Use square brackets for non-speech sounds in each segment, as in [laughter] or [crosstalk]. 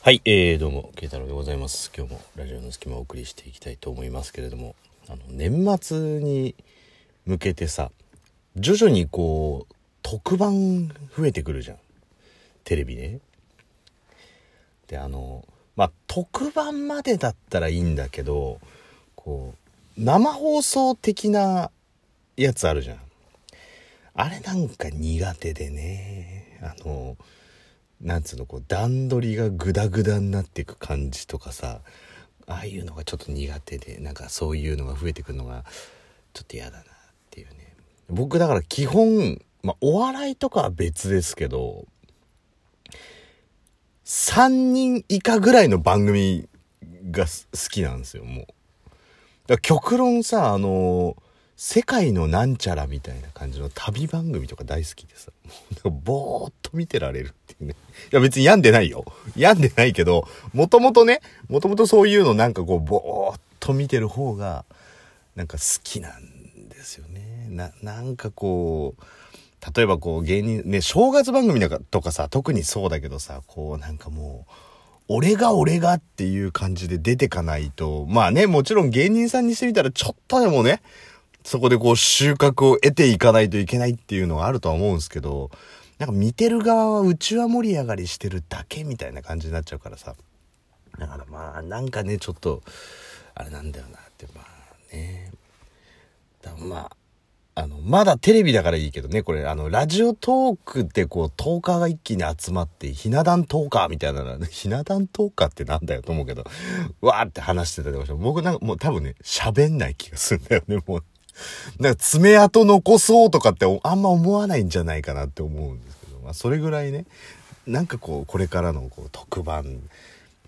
はい、えー、どうも、慶太郎でございます。今日もラジオの隙間をお送りしていきたいと思いますけれども、あの、年末に向けてさ、徐々にこう、特番増えてくるじゃん。テレビね。で、あの、まあ、特番までだったらいいんだけど、こう、生放送的なやつあるじゃん。あれなんか苦手でね、あの、なんつうのこう段取りがグダグダになっていく感じとかさああいうのがちょっと苦手でなんかそういうのが増えてくるのがちょっと嫌だなっていうね。僕だから基本、まあ、お笑いとかは別ですけど3人以下ぐらいの番組が好きなんですよもう。だから極論さあの世界のなんちゃらみたいな感じの旅番組とか大好きでさ、[laughs] もうぼーっと見てられるっていうね。いや別に病んでないよ。[laughs] 病んでないけど、もともとね、もともとそういうのなんかこう、ぼーっと見てる方が、なんか好きなんですよね。な、なんかこう、例えばこう芸人、ね、正月番組なんかとかさ、特にそうだけどさ、こうなんかもう、俺が俺がっていう感じで出てかないと、まあね、もちろん芸人さんにしてみたらちょっとでもね、そこでこう収穫を得ていかないといけないっていうのはあるとは思うんですけど、なんか見てる側はうちは盛り上がりしてるだけみたいな感じになっちゃうからさ。だからまあなんかね、ちょっと、あれなんだよなって、まあね。だまあ、あの、まだテレビだからいいけどね、これ、あの、ラジオトークってこう、トーカーが一気に集まって、ひな壇トーカーみたいなの、[laughs] ひな壇トーカーってなんだよと思うけど、わーって話してたりとかして、僕なんかもう多分ね、喋んない気がするんだよね、もう。なんか爪痕残そうとかってあんま思わないんじゃないかなって思うんですけど、まあそれぐらいね、なんかこう、これからのこう特番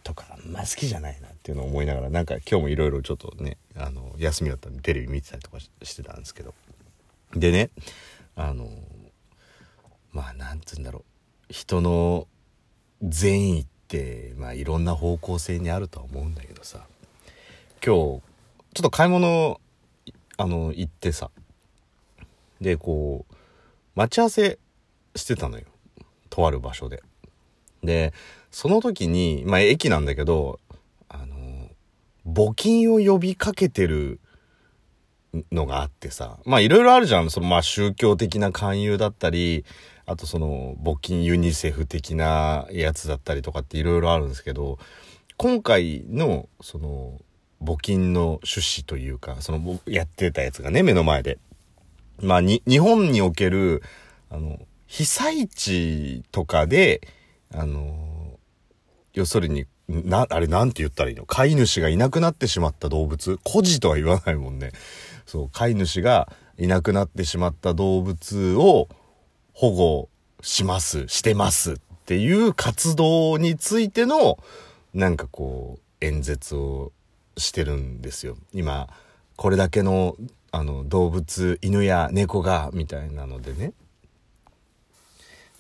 とかあんま好きじゃないなっていうのを思いながら、なんか今日もいろいろちょっとね、あの、休みだったんでテレビ見てたりとかしてたんですけど。でね、あの、まあなんつうんだろう、人の善意って、まあいろんな方向性にあるとは思うんだけどさ、今日、ちょっと買い物あの、行ってさ。で、こう、待ち合わせしてたのよ。とある場所で。で、その時に、まあ、駅なんだけど、あの、募金を呼びかけてるのがあってさ。まあ、いろいろあるじゃん。その、まあ、宗教的な勧誘だったり、あとその、募金ユニセフ的なやつだったりとかっていろいろあるんですけど、今回の、その、募金の趣旨というか、その、やってたやつがね、目の前で。まあ、に、日本における、あの、被災地とかで、あの、要するに、な、あれなんて言ったらいいの？飼い主がいなくなってしまった動物？孤児とは言わないもんね。そう、飼い主がいなくなってしまった動物を保護します、してますっていう活動についての、なんかこう、演説をしてるんですよ。今、これだけの、あの、動物、犬や猫が、みたいなのでね。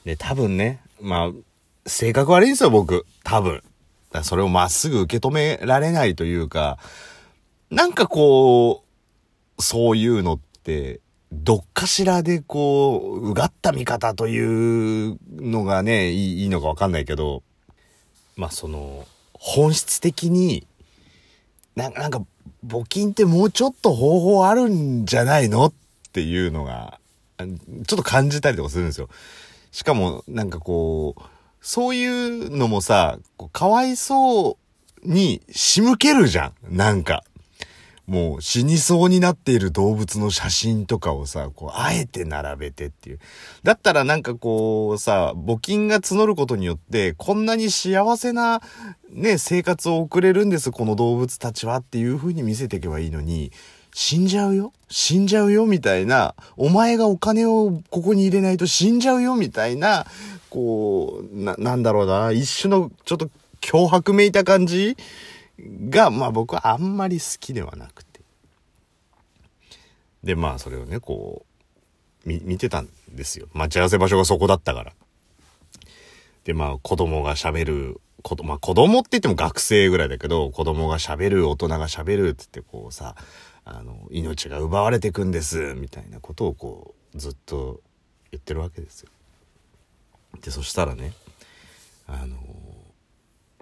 で、多分ね、まあ、性格悪いんですよ、僕。多分。だそれをまっすぐ受け止められないというか、なんかこう、そういうのって、どっかしらでこう、うがった見方というのがね、いいいいのかわかんないけど、まあその、本質的に、ななんか、募金ってもうちょっと方法あるんじゃないの？っていうのが、ちょっと感じたりとかするんですよ。しかも、なんかこう、そういうのもさ、かわいそうに仕向けるじゃん。なんか。もう死にそうになっている動物の写真とかをさ、こう、あえて並べてっていう。だったらなんかこうさ、募金が募ることによって、こんなに幸せな、ね、生活を送れるんです、この動物たちはっていう風に見せていけばいいのに、死んじゃうよ？死んじゃうよみたいな、お前がお金をここに入れないと死んじゃうよみたいな、こう、な、なんだろうな、一種のちょっと脅迫めいた感じが、まあ僕はあんまり好きではなくて。で、まあそれをね、こう、見てたんですよ。待ち合わせ場所がそこだったから。で、まあ子供が喋る、子供、まあ子供って言っても学生ぐらいだけど、子供が喋る、大人が喋るって言ってこうさ、あの、命が奪われてくんです、みたいなことをこう、ずっと言ってるわけですよ。で、そしたらね、あの、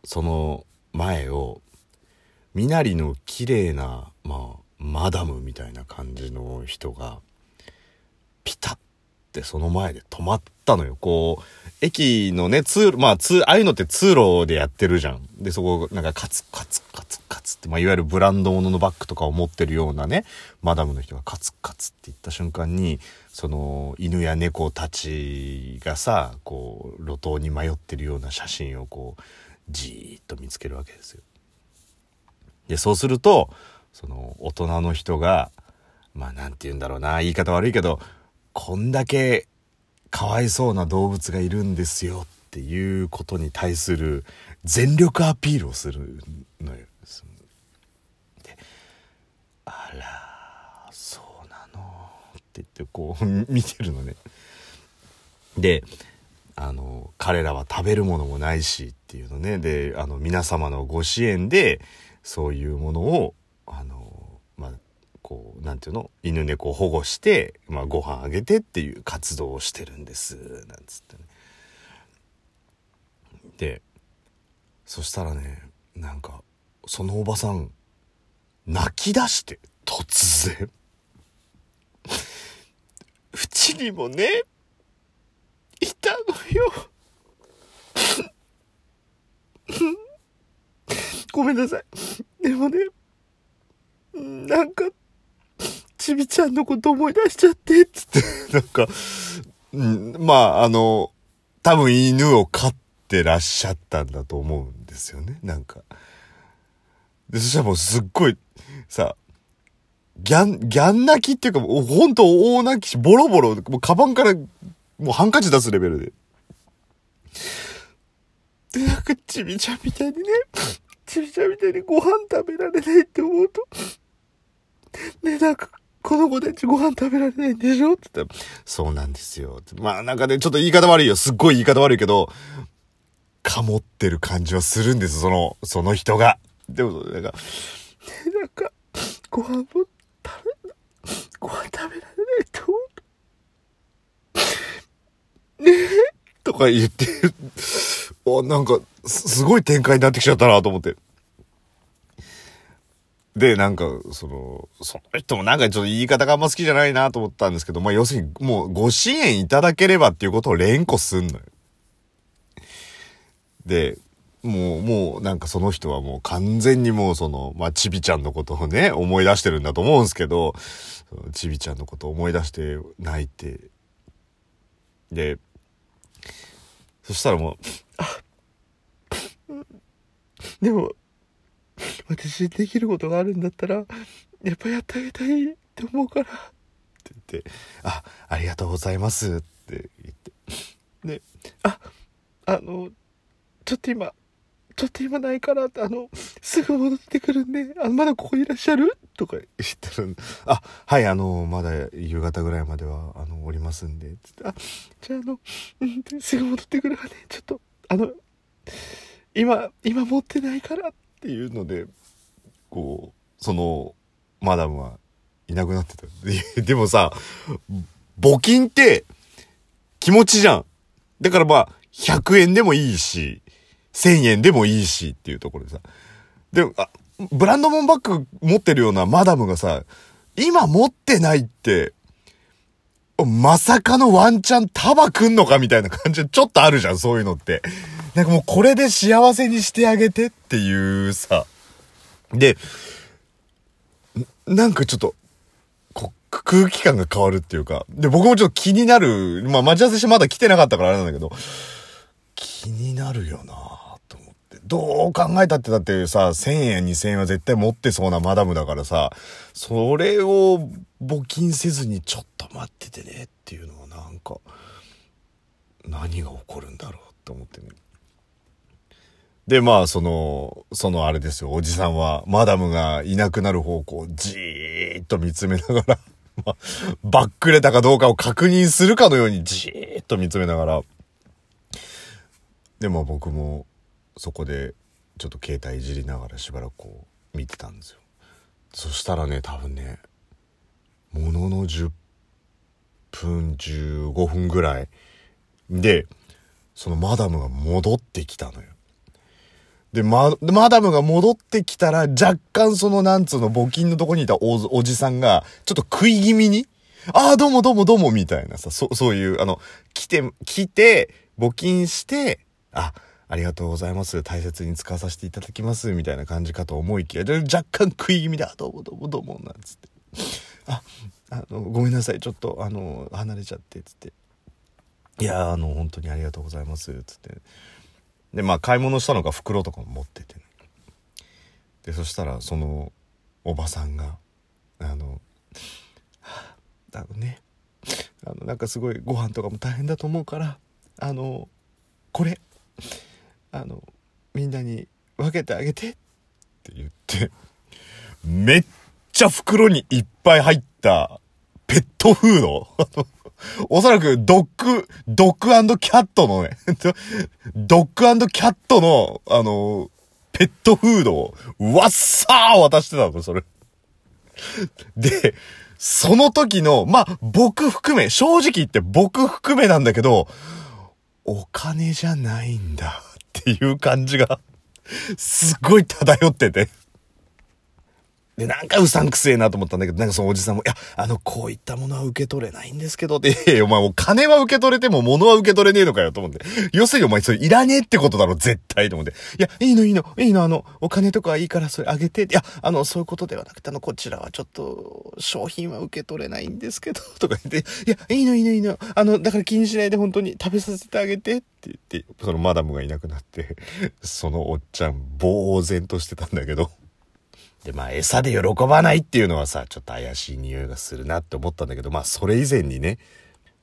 その前を身なりの綺麗なまあマダムみたいな感じの人がピタッてその前で止まったのよ。こう、駅のね、通路、まあ、通、ああいうのって通路でやってるじゃん。で、そこ、なんかカツカツカツカツって、まあ、いわゆるブランド物のバッグとかを持ってるようなね、マダムの人がカツカツって言った瞬間に、その、犬や猫たちがさ、こう、路頭に迷ってるような写真をこう、じーっと見つけるわけですよ。で、そうすると、その、大人の人が、まあ、なんて言うんだろうな、言い方悪いけど、こんだけかわいそうな動物がいるんですよっていうことに対する全力アピールをするのよ。であらそうなの？って言ってこう [laughs] 見てるのね。であの彼らは食べるものもないしっていうのねであの皆様のご支援でそういうものをあのまあこう、なんていうの？犬猫保護して、まあ、ご飯あげてっていう活動をしてるんです、なんつってね。で、そしたらね、なんか、そのおばさん、泣き出して、突然。うちにもね、いたのよ。ごめんなさい。もね、なんか、ちびちゃんのこと思い出しちゃって、つって、[laughs] なんか、うん、まあ、あの、多分犬を飼ってらっしゃったんだと思うんですよね、なんか。で、そしたらもうすっごい、さ、ギャン、ギャン泣きっていうか、もうほんと大泣きし、ボロボロ、もうカバンから、もうハンカチ出すレベルで。で、なんかちびちゃんみたいにね、ちびちゃんみたいにご飯食べられないって思うと、ね、なんかこの子たちご飯食べられないんでしょって言ったら、そうなんですよ。まあなんかね、ちょっと言い方悪いよ。すっごい言い方悪いけど、かもってる感じはするんです、その、その人が。でも、なんか、ね、なんか、ご飯も食べ、ご飯食べられないと思う。ねえとか言って、お、なんか、すごい展開になってきちゃったなと思って。で、なんか、その、その人もなんかちょっと言い方があんま好きじゃないなと思ったんですけど、まあ要するにもうご支援いただければっていうことを連呼すんのよ。で、もう、もうなんかその人はもう完全にもうその、まあちびちゃんのことをね、思い出してるんだと思うんですけど、ちびちゃんのことを思い出して泣いて、で、そしたらもう、あ、でも、私にできることがあるんだったら、やっぱやってあげたいって思うから。って言って、あ、ありがとうございますって言って。で、あ、あの、ちょっと今、ちょっと今ないからって、あの、すぐ戻ってくるんで、あまだここいらっしゃる？とか言ってるあ、はい、あの、まだ夕方ぐらいまでは、あの、おりますんで、つって、あ、じゃあ、あの、うん、すぐ戻ってくるからね、ちょっと、あの、今、今持ってないからっていうので、こう、その、マダムはいなくなってた。[laughs] でもさ、募金って気持ちじゃん。だからまあ、100円でもいいし、1000円でもいいしっていうところでさ。で、あ、ブランドモンバッグ持ってるようなマダムがさ、今持ってないって、まさかのワンチャン束くんのかみたいな感じでちょっとあるじゃん、そういうのって。なんかもうこれで幸せにしてあげてっていうさ。で、なんかちょっと、こ空気感が変わるっていうか。で、僕もちょっと気になる。まあ、待ち合わせしてまだ来てなかったからあれなんだけど、気になるよな。どう考えたってだってさ、1000円2000円は絶対持ってそうなマダムだからさ、それを募金せずにちょっと待っててねっていうのはなんか、何が起こるんだろうって思ってね。で、まあ、その、そのあれですよ、おじさんは、マダムがいなくなる方向をじーっと見つめながら [laughs] まあ、バックれたかどうかを確認するかのようにじーっと見つめながら、で、まあ僕も、そこで、ちょっと携帯いじりながらしばらくこう、見てたんですよ。そしたらね、多分ね、ものの10分、15分ぐらいで、そのマダムが戻ってきたのよ。で、ま、マダムが戻ってきたら、若干その、なんつうの、募金のとこにいたおじさんが、ちょっと食い気味に、ああ、どうもどうもどうも、みたいなさ、そ、そういう、あの、来て、来て、募金して、あ、ありがとうございます。大切に使わさせていただきます。みたいな感じかと思いきや、若干食い気味で、あ、どうもどうもどうも、なんつって。あ、あの、ごめんなさい。ちょっと、あの、離れちゃって、つって。いやあの、本当にありがとうございます。つって。で、まあ、買い物したのが袋とかも持ってて、ね、で、そしたら、その、おばさんが、あの、あのね、あの、なんかすごいご飯とかも大変だと思うから、あの、これ、あの、みんなに分けてあげてって言って、めっちゃ袋にいっぱい入ったペットフード [laughs] おそらくドッグ、ドッグキャットのね、[laughs] ドッグキャットの、あの、ペットフードを、わっさー渡してたの、それ。で、その時の、まあ、僕含め、正直言って僕含めなんだけど、お金じゃないんだっていう感じが、すっごい漂ってて。で、なんかうさんくせえなと思ったんだけど、なんかそのおじさんも、いや、あの、こういったものは受け取れないんですけど、で、お前もう金は受け取れても物は受け取れねえのかよと思って。要するにお前それいらねえってことだろ、絶対と思って。いや、いいのいいの、いいの、あの、お金とかいいからそれあげて。いや、あの、そういうことではなくて、あの、こちらはちょっと、商品は受け取れないんですけど、とか言って、いや、いいのいいのいいの、あの、だから気にしないで本当に食べさせてあげてって言って、そのマダムがいなくなって、そのおっちゃん、呆然としてたんだけど。で、まあ、餌で喜ばないっていうのはさ、ちょっと怪しい匂いがするなって思ったんだけど、まあ、それ以前にね、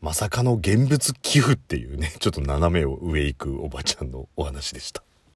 まさかの現物寄付っていうね、ちょっと斜めを上行くおばちゃんのお話でした。